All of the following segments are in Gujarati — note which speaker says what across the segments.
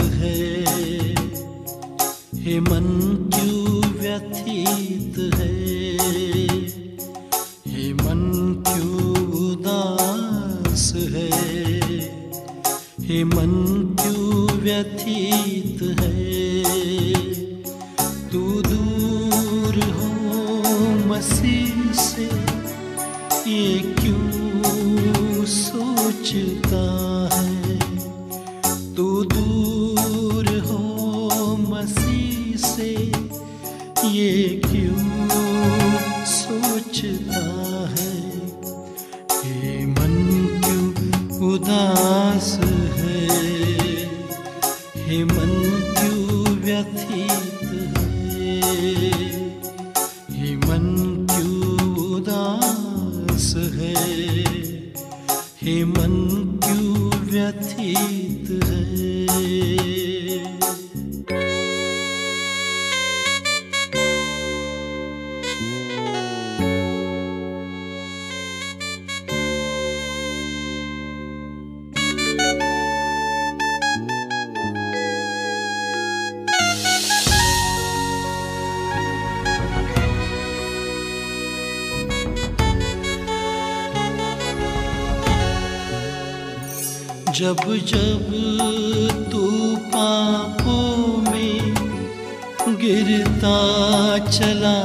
Speaker 1: है हे मन क्यों व्यथित है हे है मन क्यों व्यथित जब जब तू पापों में गिरता चला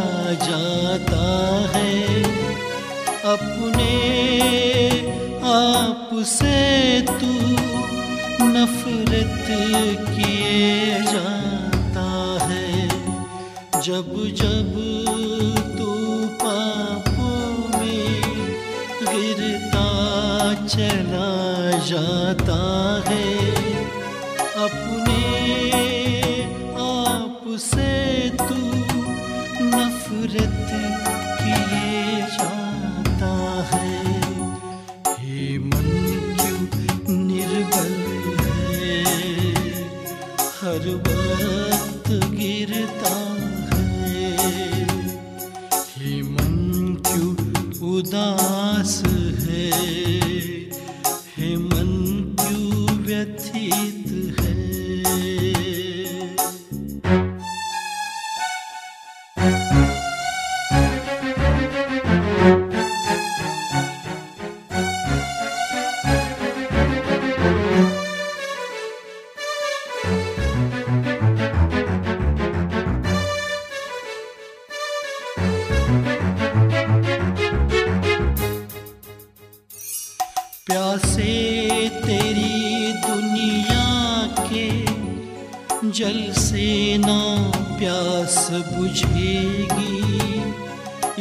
Speaker 1: जाता है, अपने आप से तू नफरत किए जाता है। जब जब तू पापों में गिरता चला जाता है अपने आप से तू नफरत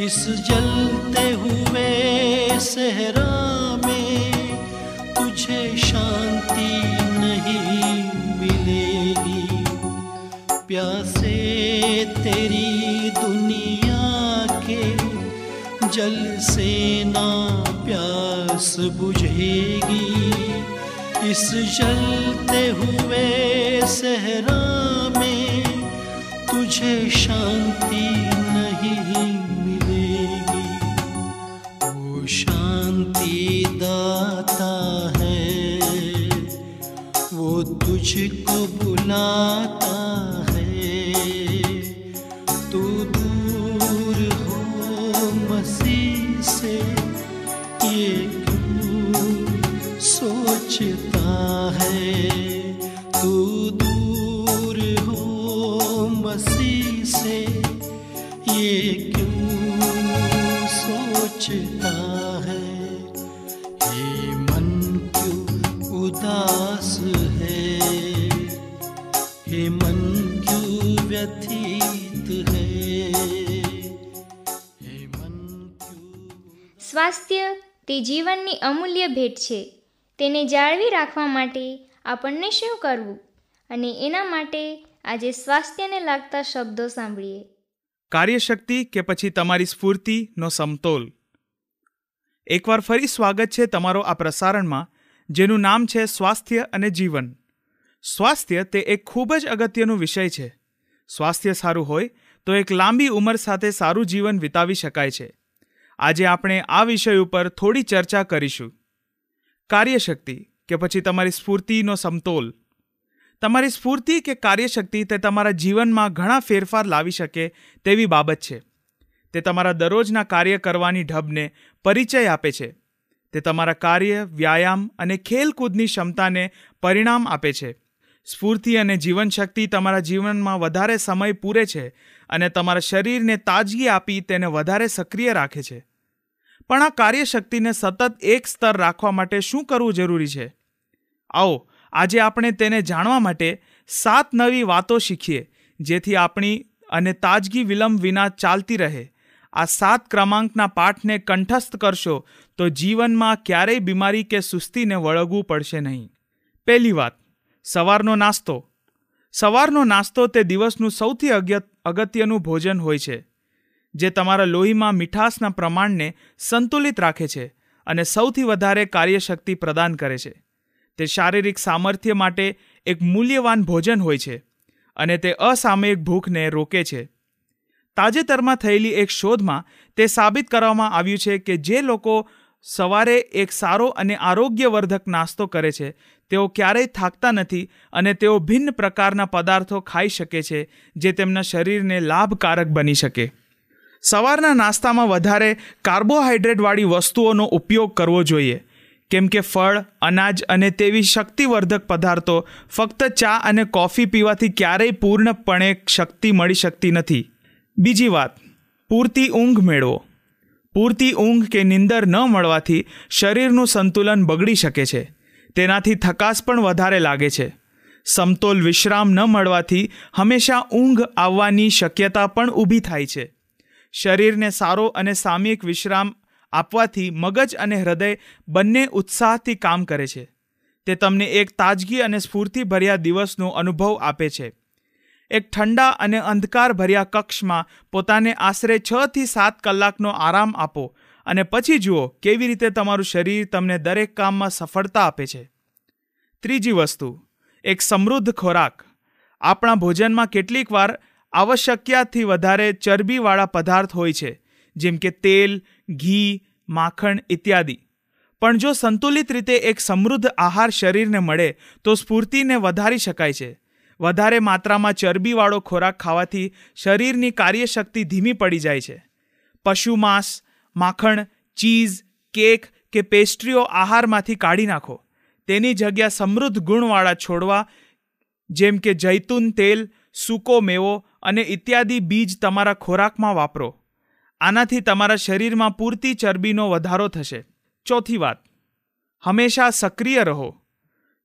Speaker 1: 时间。शांति दाता है वो तुझको बुलाता
Speaker 2: તે જીવનની અમૂલ્ય ભેટ છે. તેને જાળવી રાખવા માટે આપણને શું કરવું? અને એના માટે આજે સ્વાસ્થ્યને લાગતા શબ્દો સાંભળીએ.
Speaker 3: કાર્યશક્તિ કે પછી તમારી સ્ફૂર્તિનો સમતોલ? એકવાર ફરી સ્વાગત છે તમારો આ પ્રસારણમાં, જેનું નામ છે સ્વાસ્થ્ય અને જીવન. સ્વાસ્થ્ય તે એક ખૂબ જ અગત્યનો વિષય છે. સ્વાસ્થ્ય સારું હોય તો એક લાંબી ઉંમર સાથે સારું જીવન વિતાવી શકાય છે. આજે આપણે આ વિષય ઉપર થોડી ચર્ચા કરીશું. કાર્યશક્તિ કે પછી તમારી સ્ફૂર્તિનો સમતોલ. તમારી સ્ફૂર્તિ કે કાર્યશક્તિ તે તમારા જીવનમાં ઘણા ફેરફાર લાવી શકે તેવી બાબત છે. તે તમારા દરરોજના કાર્ય કરવાની ઢબને પરિચય આપે છે. તે તમારા કાર્ય, વ્યાયામ અને ખેલકૂદની ક્ષમતાને પરિણામ આપે છે. સ્ફૂર્તિ અને જીવનશક્તિ તમારા જીવનમાં વધારે સમય પૂરે છે અને તમારા શરીરને તાજગી આપી તેને વધારે સક્રિય રાખે છે. પણ આ કાર્યશક્તિને સતત એક સ્તર રાખવા માટે શું કરવું જરૂરી છે? આવો, આજે આપણે તેને જાણવા માટે સાત નવી વાતો શીખીએ, જેથી આપણી અને તાજગી વિલંબ વિના ચાલતી રહે. આ સાત ક્રમાંકના પાઠને કંઠસ્થ કરશો તો જીવનમાં ક્યારેય બીમારી કે સુસ્તીને વળગવું પડશે નહીં. પહેલી વાત, સવારનો નાસ્તો. સવારનો નાસ્તો તે દિવસનું સૌથી અગત્ય અગત્યનું ભોજન હોય છે, જે તમારા લોહીમાં મીઠાશના પ્રમાણને સંતુલિત રાખે છે અને સૌથી વધારે કાર્યશક્તિ પ્રદાન કરે છે. તે શારીરિક સામર્થ્ય માટે એક મૂલ્યવાન ભોજન હોય છે અને તે અસામયિક ભૂખને રોકે છે. તાજેતરમાં થયેલી એક શોધમાં તે સાબિત કરવામાં આવ્યું છે કે જે લોકો સવારે એક સારો અને આરોગ્યવર્ધક નાસ્તો કરે છે તેઓ ક્યારેય થાકતા નથી અને તેઓ ભિન્ન પ્રકારના પદાર્થો ખાઈ શકે છે, જે તેમના શરીરને લાભકારક બની શકે. સવારના નાસ્તામાં વધારે કાર્બોહાઈડ્રેટવાળી વસ્તુઓનો ઉપયોગ કરવો જોઈએ, કેમ કે ફળ, અનાજ અને તેવી શક્તિવર્ધક પદાર્થો ફક્ત ચા અને કોફી પીવાથી ક્યારેય પૂર્ણપણે શક્તિ મળી શકતી નથી. બીજી વાત, પૂરતી ઊંઘ મેળવો. પૂરતી ઊંઘ કે નિંદર ન મળવાથી શરીરનું સંતુલન બગડી શકે છે. તેનાથી થકાસ પણ વધારે લાગે છે. સમતોલ વિશ્રામ ન મળવાથી હંમેશા ઊંઘ આવવાની શક્યતા પણ ઊભી થાય છે. શરીરને સારો અને સામયિક વિશ્રામ આપવાથી મગજ અને હૃદય બંને ઉત્સાહથી કામ કરે છે. તે તમને એક તાજગી અને સ્ફૂર્તિભર્યા દિવસનો અનુભવ આપે છે. એક ઠંડા અને અંધકારભર્યા કક્ષમાં પોતાને આશરે છ થી સાત કલાકનો આરામ આપો અને પછી જુઓ કેવી રીતે તમારું શરીર તમને દરેક કામમાં સફળતા આપે છે. ત્રીજી વસ્તુ, એક સમૃદ્ધ ખોરાક. આપણા ભોજનમાં કેટલીક વાર આવશ્યકતાથી વધારે ચરબીવાળા પદાર્થ હોય છે, જેમ કે તેલ, ઘી, માખણ ઇત્યાદિ. પણ જો સંતુલિત રીતે એક સમૃદ્ધ આહાર શરીરને મળે, તો સ્ફૂર્તિને વધારી શકાય છે. વધારે માત્રામાં ચરબીવાળો ખોરાક ખાવાથી શરીરની કાર્યશક્તિ ધીમી પડી જાય છે. પશુ માંસ માખણ, ચીઝ, કેક કે પેસ્ટ્રીઓ આહારમાંથી કાઢી નાખો. તેની જગ્યા સમૃદ્ધ ગુણવાળા છોડવા, જેમ કે જૈતુન તેલ, સૂકો મેવો અને ઇત્યાદિ બીજ તમારા ખોરાકમાં વાપરો. આનાથી તમારા શરીરમાં પૂરતી ચરબીનો વધારો થશે. ચોથી વાત, હંમેશા સક્રિય રહો.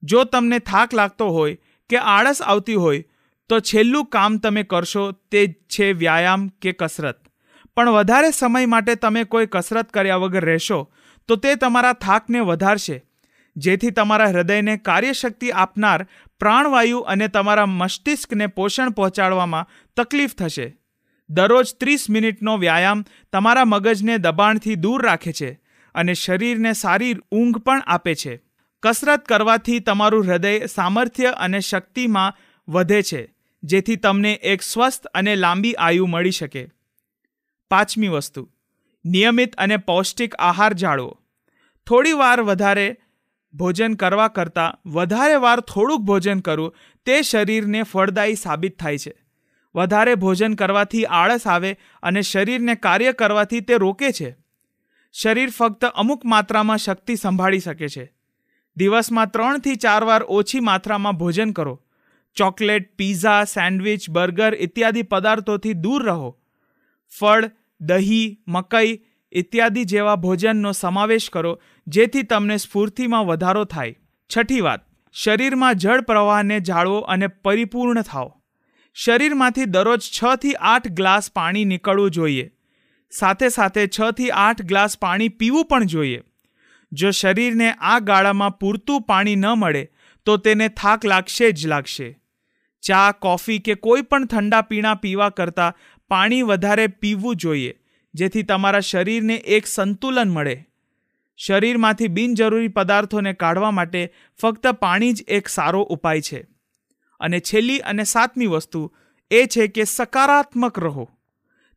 Speaker 3: જો તમને થાક લાગતો હોય કે આળસ આવતી હોય, તો છેલ્લું કામ તમે કરશો તે છે વ્યાયામ કે કસરત. પણ વધારે સમય માટે તમે કોઈ કસરત કર્યા વગર રહેશો, તો તે તમારા થાકને વધારશે. જેથી તમારા હૃદયને કાર્યશક્તિ આપનાર પ્રાણવાયુ અને તમારા મસ્તિષ્કને પોષણ પહોંચાડવામાં તકલીફ થશે. દરરોજ ત્રીસ મિનિટનો વ્યાયામ તમારા મગજને દબાણથી દૂર રાખે છે અને શરીરને સારી ઊંઘ પણ આપે છે. કસરત કરવાથી તમારું હૃદય સામર્થ્ય અને શક્તિમાં વધે છે, જેથી તમને એક સ્વસ્થ અને લાંબી આયુ મળી શકે. પાંચમી વસ્તુ. નિયમિત અને પૌષ્ટિક આહાર જાળવો. થોડી વાર વધારે ભોજન કરવા કરતાં વધારે વાર થોડુંક ભોજન કરવું તે શરીરને ફળદાયી સાબિત થાય છે. વધારે ભોજન કરવાથી આળસ આવે અને શરીરને કાર્ય કરવાથી તે રોકે છે. શરીર ફક્ત અમુક માત્રામાં શક્તિ સંભાળી શકે છે. દિવસમાં ત્રણથી ચાર વાર ઓછી માત્રામાં ભોજન કરો. ચોકલેટ, પીઝા, સેન્ડવિચ, બર્ગર ઇત્યાદિ પદાર્થોથી દૂર રહો. ફળ દહીં, મકઈ ઇત્યાદિ જેવા ભોજનનો સમાવેશ કરો, જેથી તમને સ્ફૂર્તિમાં વધારો થાય. છઠ્ઠી વાત, શરીરમાં જળ પ્રવાહને જાળવો અને પરિપૂર્ણ થાઓ. શરીરમાંથી દરરોજ છ થી આઠ ગ્લાસ પાણી નીકળવું જોઈએ. સાથે સાથે છ થી આઠ ગ્લાસ પાણી પીવું પણ જોઈએ. જો શરીરને આ ગાળામાં પૂરતું પાણી ન મળે, તો તેને થાક લાગશે જ લાગશે. ચા, કોફી કે કોઈ પણ ઠંડા પીણા પીવા કરતાં પાણી વધારે પીવું જોઈએ, જેથી તમારા શરીરને એક સંતુલન મળે. શરીરમાંથી બિનજરૂરી પદાર્થોને કાઢવા માટે ફક્ત પાણી જ એક સારો ઉપાય છે. અને છેલ્લી અને સાતમી વસ્તુ એ છે કે સકારાત્મક રહો.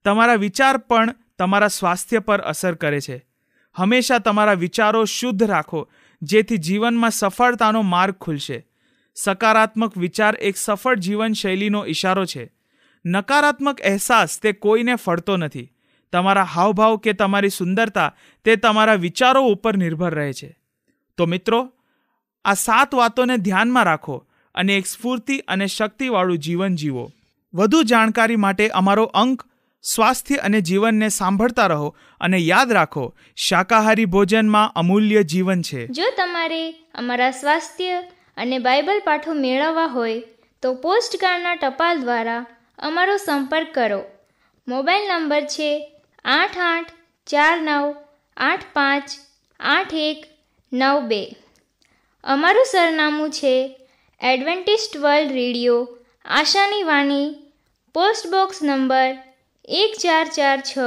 Speaker 3: તમારા વિચાર પણ તમારા સ્વાસ્થ્ય પર અસર કરે છે. હંમેશા તમારા વિચારો શુદ્ધ રાખો, જેથી જીવનમાં સફળતાનો માર્ગ ખુલશે. સકારાત્મક વિચાર એક સફળ જીવનશૈલીનો ઇશારો છે. નકારાત્મક અહેસાસ તે કોઈને ફળતો નથી. તમારા હાવભાવ કે તમારી સુંદરતા તે તમારા વિચારો ઉપર નિર્ભર રહે છે. તો મિત્રો, આ સાત વાતોને ધ્યાનમાં રાખો અને એક સ્ફૂર્તિ અને શક્તિવાળું જીવન જીવો. વધુ જાણકારી માટે અમારો અંક સ્વાસ્થ્ય અને જીવનને સાંભળતા રહો અને યાદ રાખો, શાકાહારી ભોજનમાં અમૂલ્ય જીવન છે.
Speaker 2: જો તમારે અમારા સ્વાસ્થ્ય અને બાઇબલ પાઠો મેળવવા હોય, તો પોસ્ટકાર્ડના ટપાલ દ્વારા અમારો સંપર્ક કરો. મોબાઈલ નંબર છે આઠ આઠ ચાર નવ આઠ પાંચ આઠ એક નવ બે. અમારું સરનામું છે એડવેન્ટિસ્ટ વર્લ્ડ રેડિયો, આશાની વાણી, પોસ્ટ બોક્સ નંબર એક ચાર ચાર છ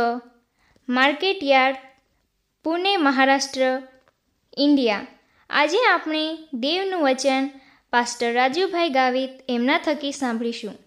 Speaker 2: market yard Pune, Maharashtra, India. આજે આપણે દેવનું વચન પાસ્ટર રાજુભાઈ ગાવિત એમના થકી સાંભળીશું.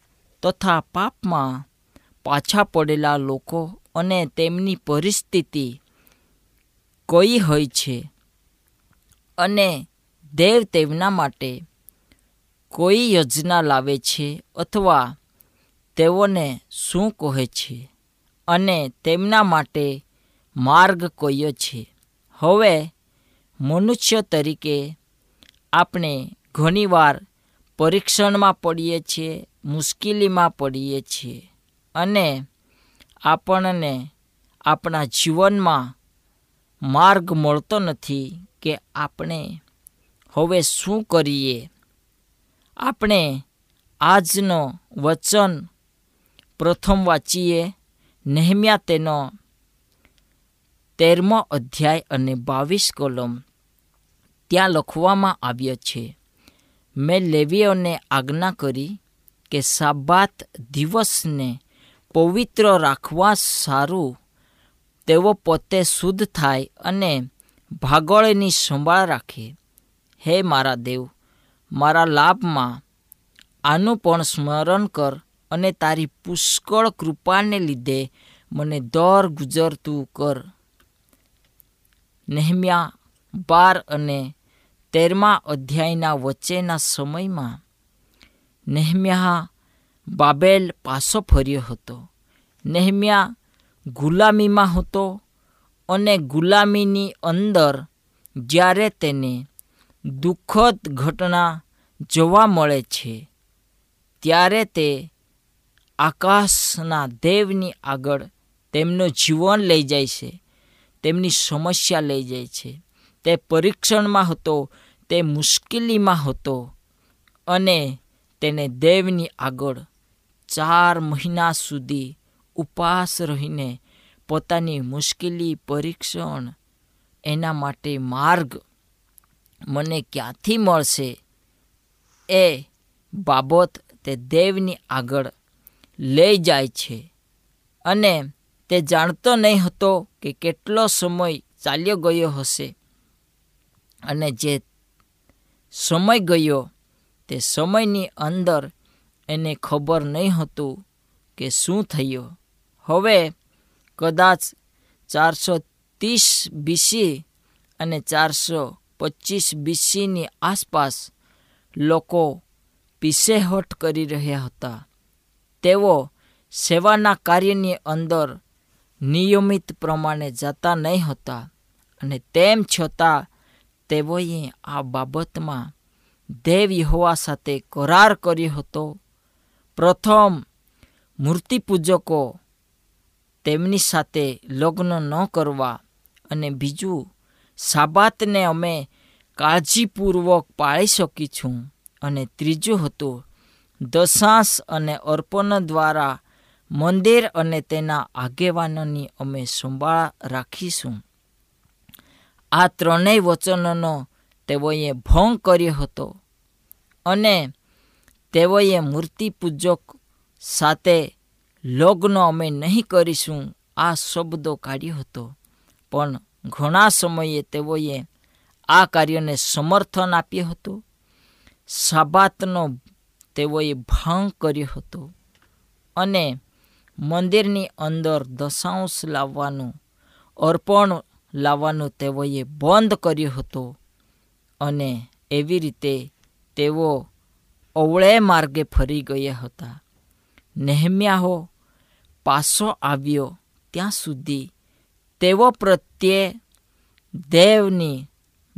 Speaker 4: તથા પાપમાં પાછા પડેલા લોકો અને તેમની પરિસ્થિતિ કઈ હોય છે અને દેવ તેમના માટે કોઈ યોજના લાવે છે અથવા તેઓને શું કહે છે અને તેમના માટે માર્ગ કયો છે? હવે મનુષ્ય તરીકે આપણે ઘણીવાર પરીક્ષણમાં પડીએ છીએ, મુશ્કેલીમાં પડીએ છીએ અને આપણને આપણા જીવનમાં માર્ગ મળતો નથી કે આપણે હવે શું કરીએ. આપણે આજનો વચન પ્રથમ વાંચીએ, નહેમ્યા તેનો તેરમો અધ્યાય અને બાવીસ કોલમ. ત્યાં લખવામાં આવ્યો છે મેં લેવીઓને આજ્ઞા કરી કે સાબાત દિવસને પવિત્ર રાખવા સારું, તેઓ પોતે શુદ્ધ થાય અને ભાગોળની સંભાળ રાખે. હે મારા દેવ, મારા લાભમાં આનું પણ સ્મરણ કર અને તારી પુષ્કળ કૃપાને લીધે મને દર ગુજરતું કર. નેહમ્યા બાર અને તેરમા અધ્યાયના વચ્ચેના સમયમાં નેહમ્યા બાબેલ પાસો ફર્યો હતો. નેહમ્યા ગુલામીમાં હતો અને ગુલામીની અંદર જ્યારે તેને દુઃખદ ઘટના જોવા મળે છે, ત્યારે તે આકાશના દેવની આગળ તેમનું જીવન લઈ જાય છે, તેમની સમસ્યા લઈ જાય છે. તે પરીક્ષણમાં હતો તે મુશ્કેલીમાં હતો અને તેને દેવની આગળ ચાર મહિના સુધી ઉપવાસ રહીને પોતાની મુશ્કેલી પરીક્ષણ એના માટે માર્ગ મને ક્યાંથી મળશે એ બાબત તે દેવની આગળ લઈ જાય છે. અને તે જાણતો નહીં હતો કે કેટલો સમય ચાલ્યો ગયો હશે અને જે સમય ગયો. તે સમયની અંદર એને ખબર નહીં હતું કે શું થયું. હવે કદાચ ચારસો ત્રીસ બીસી અને ચારસો પચીસ બીસીની આસપાસ લોકો પીસેહટ કરી રહ્યા હતા. તેઓ સેવાના કાર્યની અંદર નિયમિત પ્રમાણે જતા નહીં હતા. અને તેમ છતાં તેઓએ આ બાબતમાં દેવ યહોવા સાથે કરાર કર્યો હતો. પ્રથમ મૂર્તિપૂજકો તેમની સાથે લગ્ન ન કરવા અને બીજું, સાબાતને અમે કાળજીપૂર્વક પાળી શકીશું. અને ત્રીજું હતું, દશાંશ અને અર્પણ દ્વારા મંદિર અને તેના આગેવાનોની અમે સંભાળ રાખીશું. આ ત્રણેય વચનોનો તેઓએ ભંગ કર્યો હતો. અને તેઓએ મૂર્તિપૂજક સાથે લગ્ન અમે નહીં કરીશું આ શબ્દો કાઢ્યો હતો. પણ ઘણા સમયે તેઓએ આ કાર્યને સમર્થન આપ્યું હતું. સાબાતનો તેઓએ ભંગ કર્યો હતો. અને મંદિરની અંદર દશાંશ લાવવાનું અર્પણ લાવવાનું તેઓએ બંધ કર્યું હતું અને એવી રીતે તેઓ અવળે માર્ગે ફરી ગયા હતા. નેહમ્યાહો પાસો આવ્યો. ત્યાં સુધી તેઓ પ્રત્યે દેવની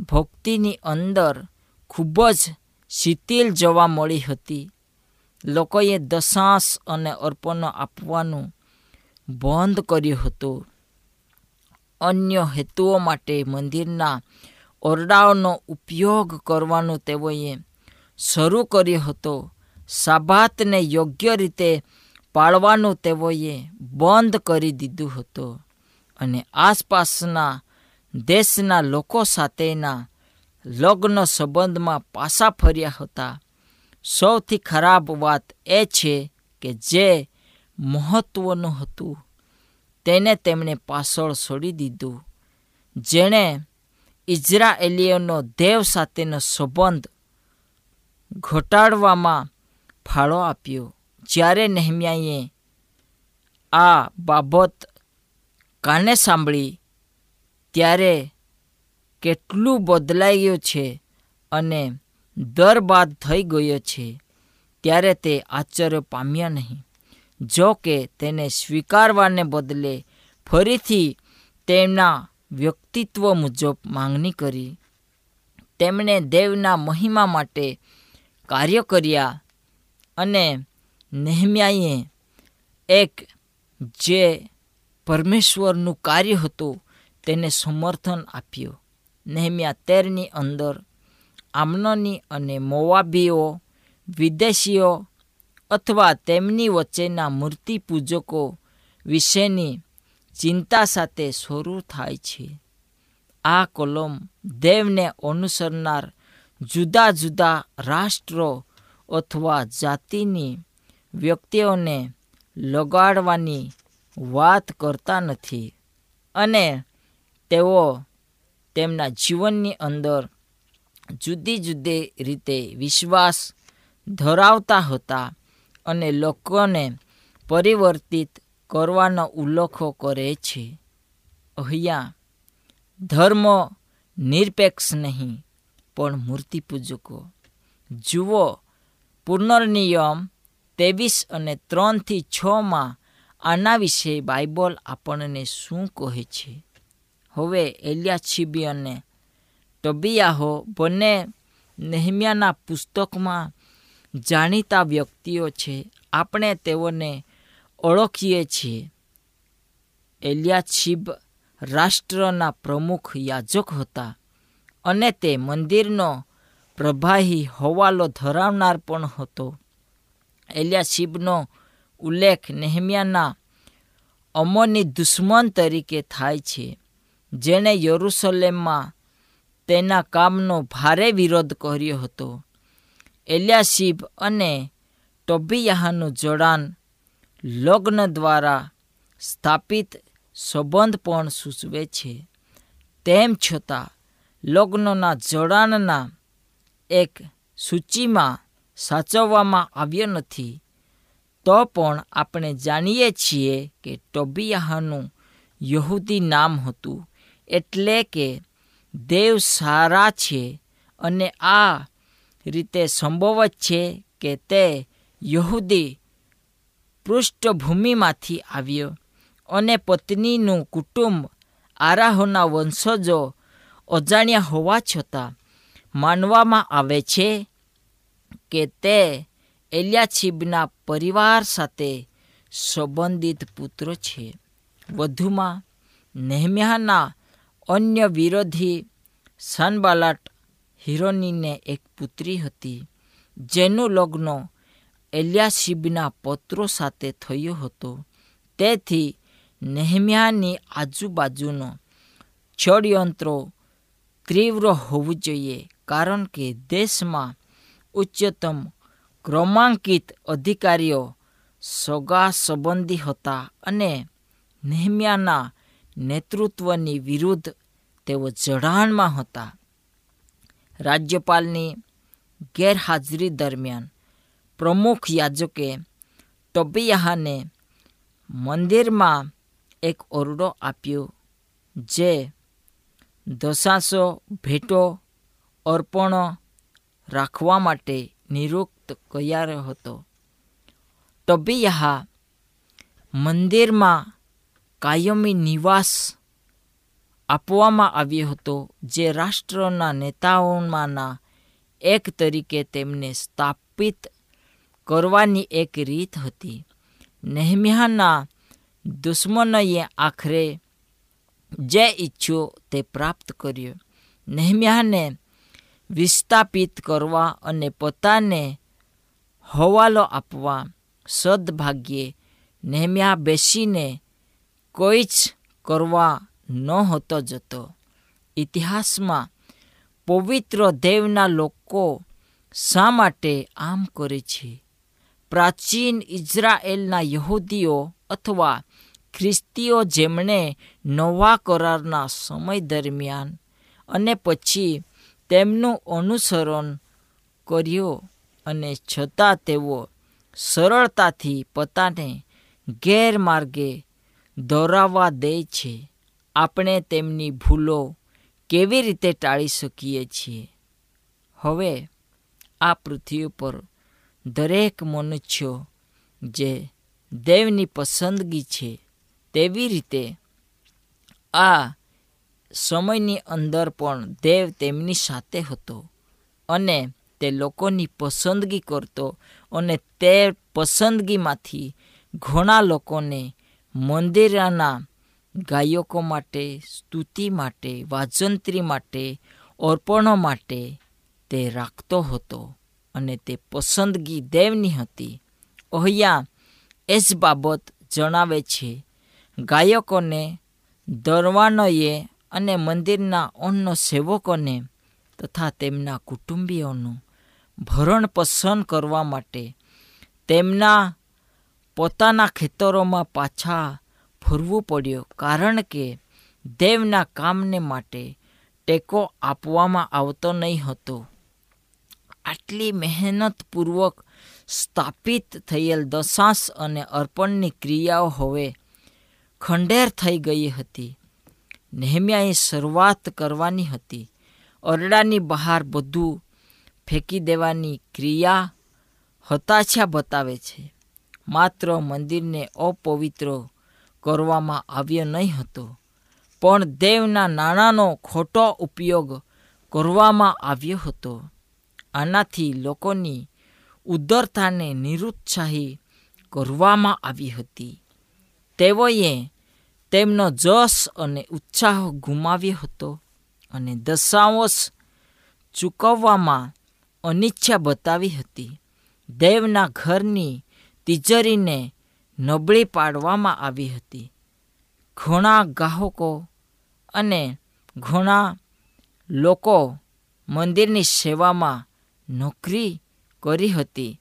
Speaker 4: ભક્તિની અંદર ખૂબ જ શિથિલ જોવા મળી હતી. લોકોએ દશાંશ અને અર્પણો આપવાનું બંધ કર્યું હતું. અન્ય હેતુઓ માટે મંદિરના ઓરડાઓનો ઉપયોગ કરવાનો તેઓએ શરૂ કર્યો હતો. સાબાતને યોગ્ય રીતે પાળવાનું તેઓએ બંધ કરી દીધું હતું અને આસપાસના દેશના લોકો સાથેના લગ્ન સંબંધમાં પાછા ફર્યા હતા. સૌથી ખરાબ વાત એ છે કે જે મહત્ત્વનું હતું. તેને તેમણે પાછળ છોડી દીધું. જેણે ઇઝરાયેલીઓનો દેવ સાથેનો સંબંધ ઘટાડવામાં ફાળો આપ્યો. જ્યારે નહેમ્યાએ આ બાબત કાને સાંભળી? ત્યારે કેટલું બદલાઈ ગયું છે અને દરબાદ થઈ ગયો છે. ત્યારે તે આશ્ચર્ય પામ્યા નહીં. જો કે તેને સ્વીકારવાને બદલે ફરીથી તેમના વ્યક્તિત્વ મુજબ માંગણી કરી. તેમણે દેવના મહિમા માટે કાર્ય કર્યા અને નેહમ્યાએ એક જે પરમેશ્વરનું કાર્ય હતું તેને સમર્થન આપ્યું. નેહમ્યા તેરની અંદર આમનોની અને મોવાબીઓ, વિદેશીઓ અથવા તેમની વચ્ચેના મૂર્તિ પૂજકો વિશેની ચિંતા સાથે શરૂ થાય છે. આ કોલમ દેવને અનુસરનાર જુદા જુદા રાષ્ટ્રો અથવા જાતિની વ્યક્તિઓને લગાડવાની વાત કરતા નથી અને તેઓ તેમના જીવનની અંદર જુદી જુદી રીતે વિશ્વાસ ધરાવતા હતા. અને લોકોને પરિવર્તિત કરવાનો ઉલ્લેખો કરે છે. અહીંયા, ધર્મ નિરપેક્ષ નહીં, પણ મૂર્તિપૂજકો. જુઓ, પુનર્નિયમ ત્રેવીસ અને ત્રણથી છમાં આના વિશે બાઇબલ આપણને શું કહે છે? હવે એલિયાછીબી અને ટબિયાહો બંને નેહમિયાના પુસ્તકમાં જાણીતા વ્યક્તિઓ છે. આપણે તેઓને ઓળખીએ છીએ. એલિયાછીબ રાષ્ટ્રના પ્રમુખ યાજક હતા અને તે મંદિરનો પ્રભાહી હવાલો ધરાવનાર પણ હતો. એલિયાશિબનો ઉલ્લેખ નેહમિયાના અમોની દુશ્મન તરીકે થાય છે, જેણે યરુસલેમમાં તેના કામનો ભારે વિરોધ કર્યો હતો. એલિયાશીબ અને ટોબિયાહનું જોડાણ લગ્ન દ્વારા સ્થાપિત સંબંધ પણ સૂચવે છે. તેમ છતાં, લગ્નના જોડાણના એક સૂચિમાં સાચવવામાં આવ્યો નથી. તો પણ આપણે જાણીએ છીએ કે ટોબિયાહનું યહૂદી નામ હતું, એટલે કે દેવ સારા છે અને આ રીતે સંભવ છે કે તે યહૂદી પૃષ્ઠભૂમિમાંથી આવ્યો અને પત્નીનું કુટુંબ આરાહોના વંશજો અજાણ્યા હોવા છતાં માનવામાં આવે છે કે તે એલિયાછીબના પરિવાર સાથે સંબંધિત પુત્ર છે. વધુમાં નેહમ્યાના અન્ય વિરોધી સનબાલાટ હિરોનીને એક પુત્રી હતી, જેનું લગ્ન એલિયાશીબના પત્રો સાથે થયો હતો. તેથી નેહમ્યાની આજુબાજુનો ષડયંત્રો તીવ્ર હોવું જોઈએ, કારણ કે દેશમાં ઉચ્ચતમ ક્રમાંકિત અધિકારીઓ સગા સંબંધી હતા અને નેહમ્યાના નેતૃત્વની વિરુદ્ધ તેઓ જડાણમાં હતા. રાજ્યપાલની ગેરહાજરી દરમિયાન પ્રમુખ યાજકે ટોબિયાહાને મંદિરમાં એક ઓરડો આપ્યો, જે દશાસો ભેટો અર્પણો રાખવા માટે નિરુક્ત કર્યો હતો. ટોબિયાહા મંદિરમાં કાયમી નિવાસ આપવામાં આવ્યો હતો, જે રાષ્ટ્રના નેતાઓમાંના એક તરીકે તેમને સ્થાપિત કરવાની એક રીત હતી. નેહમિયાના દુશ્મનોએ આખરે જે ઈચ્છ્યો તે પ્રાપ્ત કર્યો. નેહમિયાને વિસ્થાપિત કરવા અને પોતાને હવાલો આપવા સદભાગ્યે નેહમિયા બેસીને કોઈ જ કરવા નહોતો જતો. ઇતિહાસમાં પવિત્ર દેવના લોકો શા માટે આમ કરે છે? પ્રાચીન ઇઝરાયેલના યહૂદીઓ અથવા ખ્રિસ્તીઓ જેમણે નવા કરારના સમય દરમિયાન અને પછી તેમનું અનુસરણ કર્યું અને છતાં તેઓ સરળતાથી પોતાને ગેરમાર્ગે દોરાવા દે છે. આપણે તેમની ભૂલો કેવી રીતે ટાળી શકીએ છીએ? હવે આ પૃથ્વી પર દરેક મનુષ્યો જે દેવની પસંદગી છે તેવી રીતે આ સમયની અંદર પણ દેવ તેમની સાથે હતો અને તે લોકોની પસંદગી કરતો અને તે પસંદગીમાંથી ઘણા લોકોને મંદિરના ગાયકો માટે, સ્તુતિ માટે, વાજંત્રી માટે, અર્પણો માટે તે રાખતો હતો અને તે પસંદગી દેવની હતી. અહીંયા એ જ બાબત જણાવે છે, ગાયકોને દરવાનોએ અને મંદિરના અન્ય સેવકોને તથા તેમના કુટુંબીઓનું ભરણ પસંદ કરવા માટે તેમના પોતાના ખેતરોમાં પાછા ફરવું પડ્યું કારણ કે દેવના કામને માટે ટેકો આપવામાં આવતો નહીં હતો. આટલી મહેનતપૂર્વક સ્થાપિત થયેલ દશાંશ અને અર્પણની ક્રિયાઓ હવે ખંડેર થઈ ગઈ હતી. નેહમ્યાએ શરૂઆત કરવાની હતી. ઓરડાની બહાર બધું ફેંકી દેવાની ક્રિયા હતાશા બતાવે છે. માત્ર મંદિરને અપવિત્ર કરવામાં આવ્યો નહીં હતો. પણ દેવના નાણાંનો ખોટો ઉપયોગ કરવામાં આવ્યો હતો. આનાથી લોકોની ઉદરતાને નિરુત્સાહી કરવામાં આવી હતી. તેઓએ તેમનો જશ અને ઉત્સાહ ગુમાવ્યો હતો અને દશાંશ ચૂકવવામાં અનિચ્છા બતાવી હતી. દેવના ઘરની તિજોરીને નબળી પાડવામાં આવી હતી. ઘણા ગ્રાહકો અને ઘણા લોકો મંદિરની સેવામાં નોકરી કરી હતી.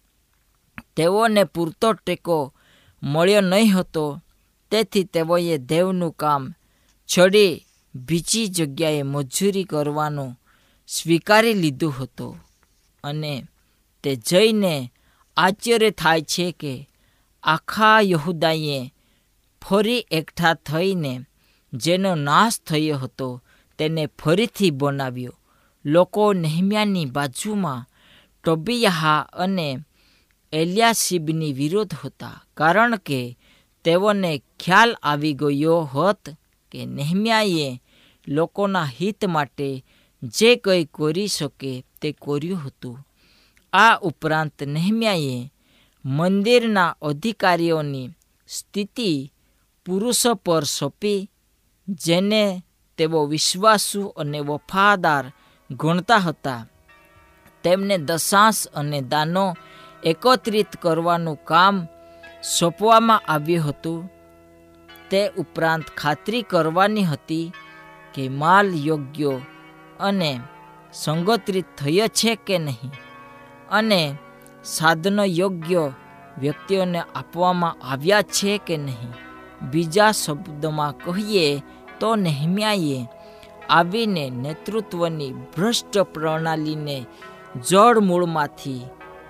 Speaker 4: તેઓને પૂરતો ટેકો મળ્યો નહીં હતો. તેથી તેઓએ દેવનું કામ છોડી બીજી જગ્યાએ મજૂરી કરવાનું સ્વીકારી લીધું હતું. અને તે જઈને આશ્ચર્ય થાય છે કે આખા યહુદાઈએ ફરી એકઠા થઈને જેનો નાશ થયો હતો તેને ફરીથી બનાવ્યો. લોકો નહેમ્યાની બાજુમાં ટોબિયાહા અને એલિયાસીબની વિરોધ હતા, કારણ કે તેઓને ખ્યાલ આવી ગયો હોત કે નહેમ્યાએ લોકોના હિત માટે જે કંઈ કરી શકે તે કર્યું હતું. આ ઉપરાંત નહેમ્યાએ મંદિરના અધિકારીઓની સ્થિતિ પુરુષો પર સોંપી, જેને તેઓ વિશ્વાસુ અને વફાદાર ગણતા હતા. તેમને દશાંશ અને દાનો એકત્રિત કરવાનું કામ સોંપવામાં આવ્યું હતું. તે ઉપરાંત ખાતરી કરવાની હતી કે માલ યોગ્ય અને સંગત્રિત થયો છે કે નહીં અને સાધનો યોગ્ય વ્યક્તિઓને આપવામાં આવ્યા છે કે નહીં? બીજા શબ્દોમાં કહીએ તો નહેમ્યાએ આવીને નેતૃત્વની ભ્રષ્ટ પ્રણાલીને જળમૂળમાંથી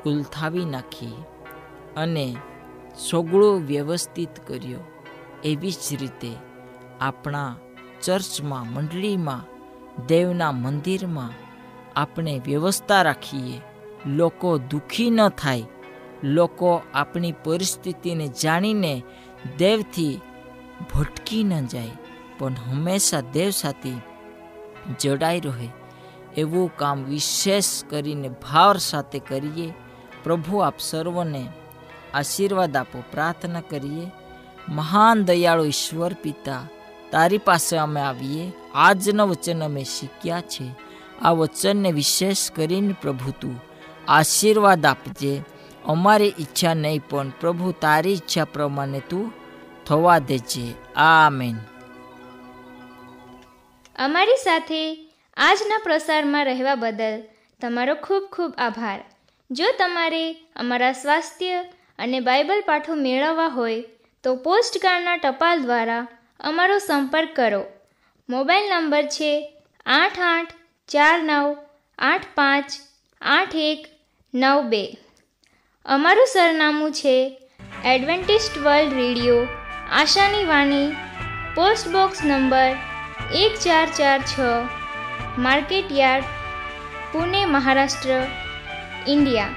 Speaker 4: ઉલથાવી નાખી અને સોગળું વ્યવસ્થિત કર્યો. એવી જ રીતે આપણા ચર્ચમાં, મંડળીમાં, દેવના મંદિરમાં આપણે વ્યવસ્થા રાખીએ. લોકો દુઃખી ન થાય. લોકો આપણી પરિસ્થિતિને જાણીને દેવથી ભટકી ન જાય, પણ હંમેશા દેવ સાથે જોડાઈ રહે. એવું કામ વિશેષ કરીને ભાવ સાથે કરીએ. પ્રભુ આપ સર્વને આશીર્વાદ આપો, પ્રાર્થના કરીએ. મહાન દયાળુ ઈશ્વર પિતા, તારી પાસે અમે આવીએ. આજના વચન અમે શીખ્યા છે. આ વચનને વિશેષ કરીને પ્રભુ તું આશીર્વાદ આપજે. અમારી ઈચ્છા નહીં, પણ પ્રભુ તારી ઈચ્છા પ્રમાણે તું થવા દેજે. આમેન.
Speaker 2: અમારી સાથે આજના પ્રસારમાં રહેવા બદલ તમારો ખૂબ ખૂબ આભાર. જો તમારે અમારા સ્વાસ્થ્ય અને બાઇબલ પાઠો મેળવવા હોય, તો પોસ્ટકાર્ડના ટપાલ દ્વારા અમારો સંપર્ક કરો. મોબાઈલ નંબર છે આઠ આઠ ચાર નવ આઠ પાંચ આઠ એક નવ બે. અમારું સરનામું છે એડવેન્ટિસ્ટ વર્લ્ડ રેડિયો, આશાની વાણી, પોસ્ટ બોક્સ નંબર એક ચાર ચાર છ, market yard, Pune, Maharashtra, India.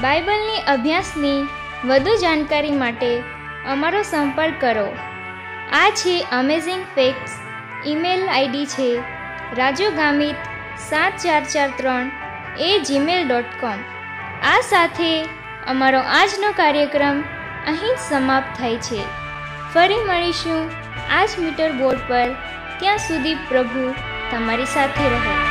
Speaker 2: બાઇબલની અભ્યાસની વધુ જાણકારી માટે અમારો સંપર્ક કરો. આ છે અમેઝિંગ ફેક્ટ્સ ઈમેલ આઈડી છે રાજુ ગામિત સાત ચાર ચાર ત્રણ એ જીમેલ ડોટ કોમ આ સાથે અમારો આજનો કાર્યક્રમ અહીં સમાપ્ત થાય છે. ફરી મળીશું આ જ મીટર બોર્ડ પર. ત્યાં સુધી પ્રભુ તમારી સાથે રહે.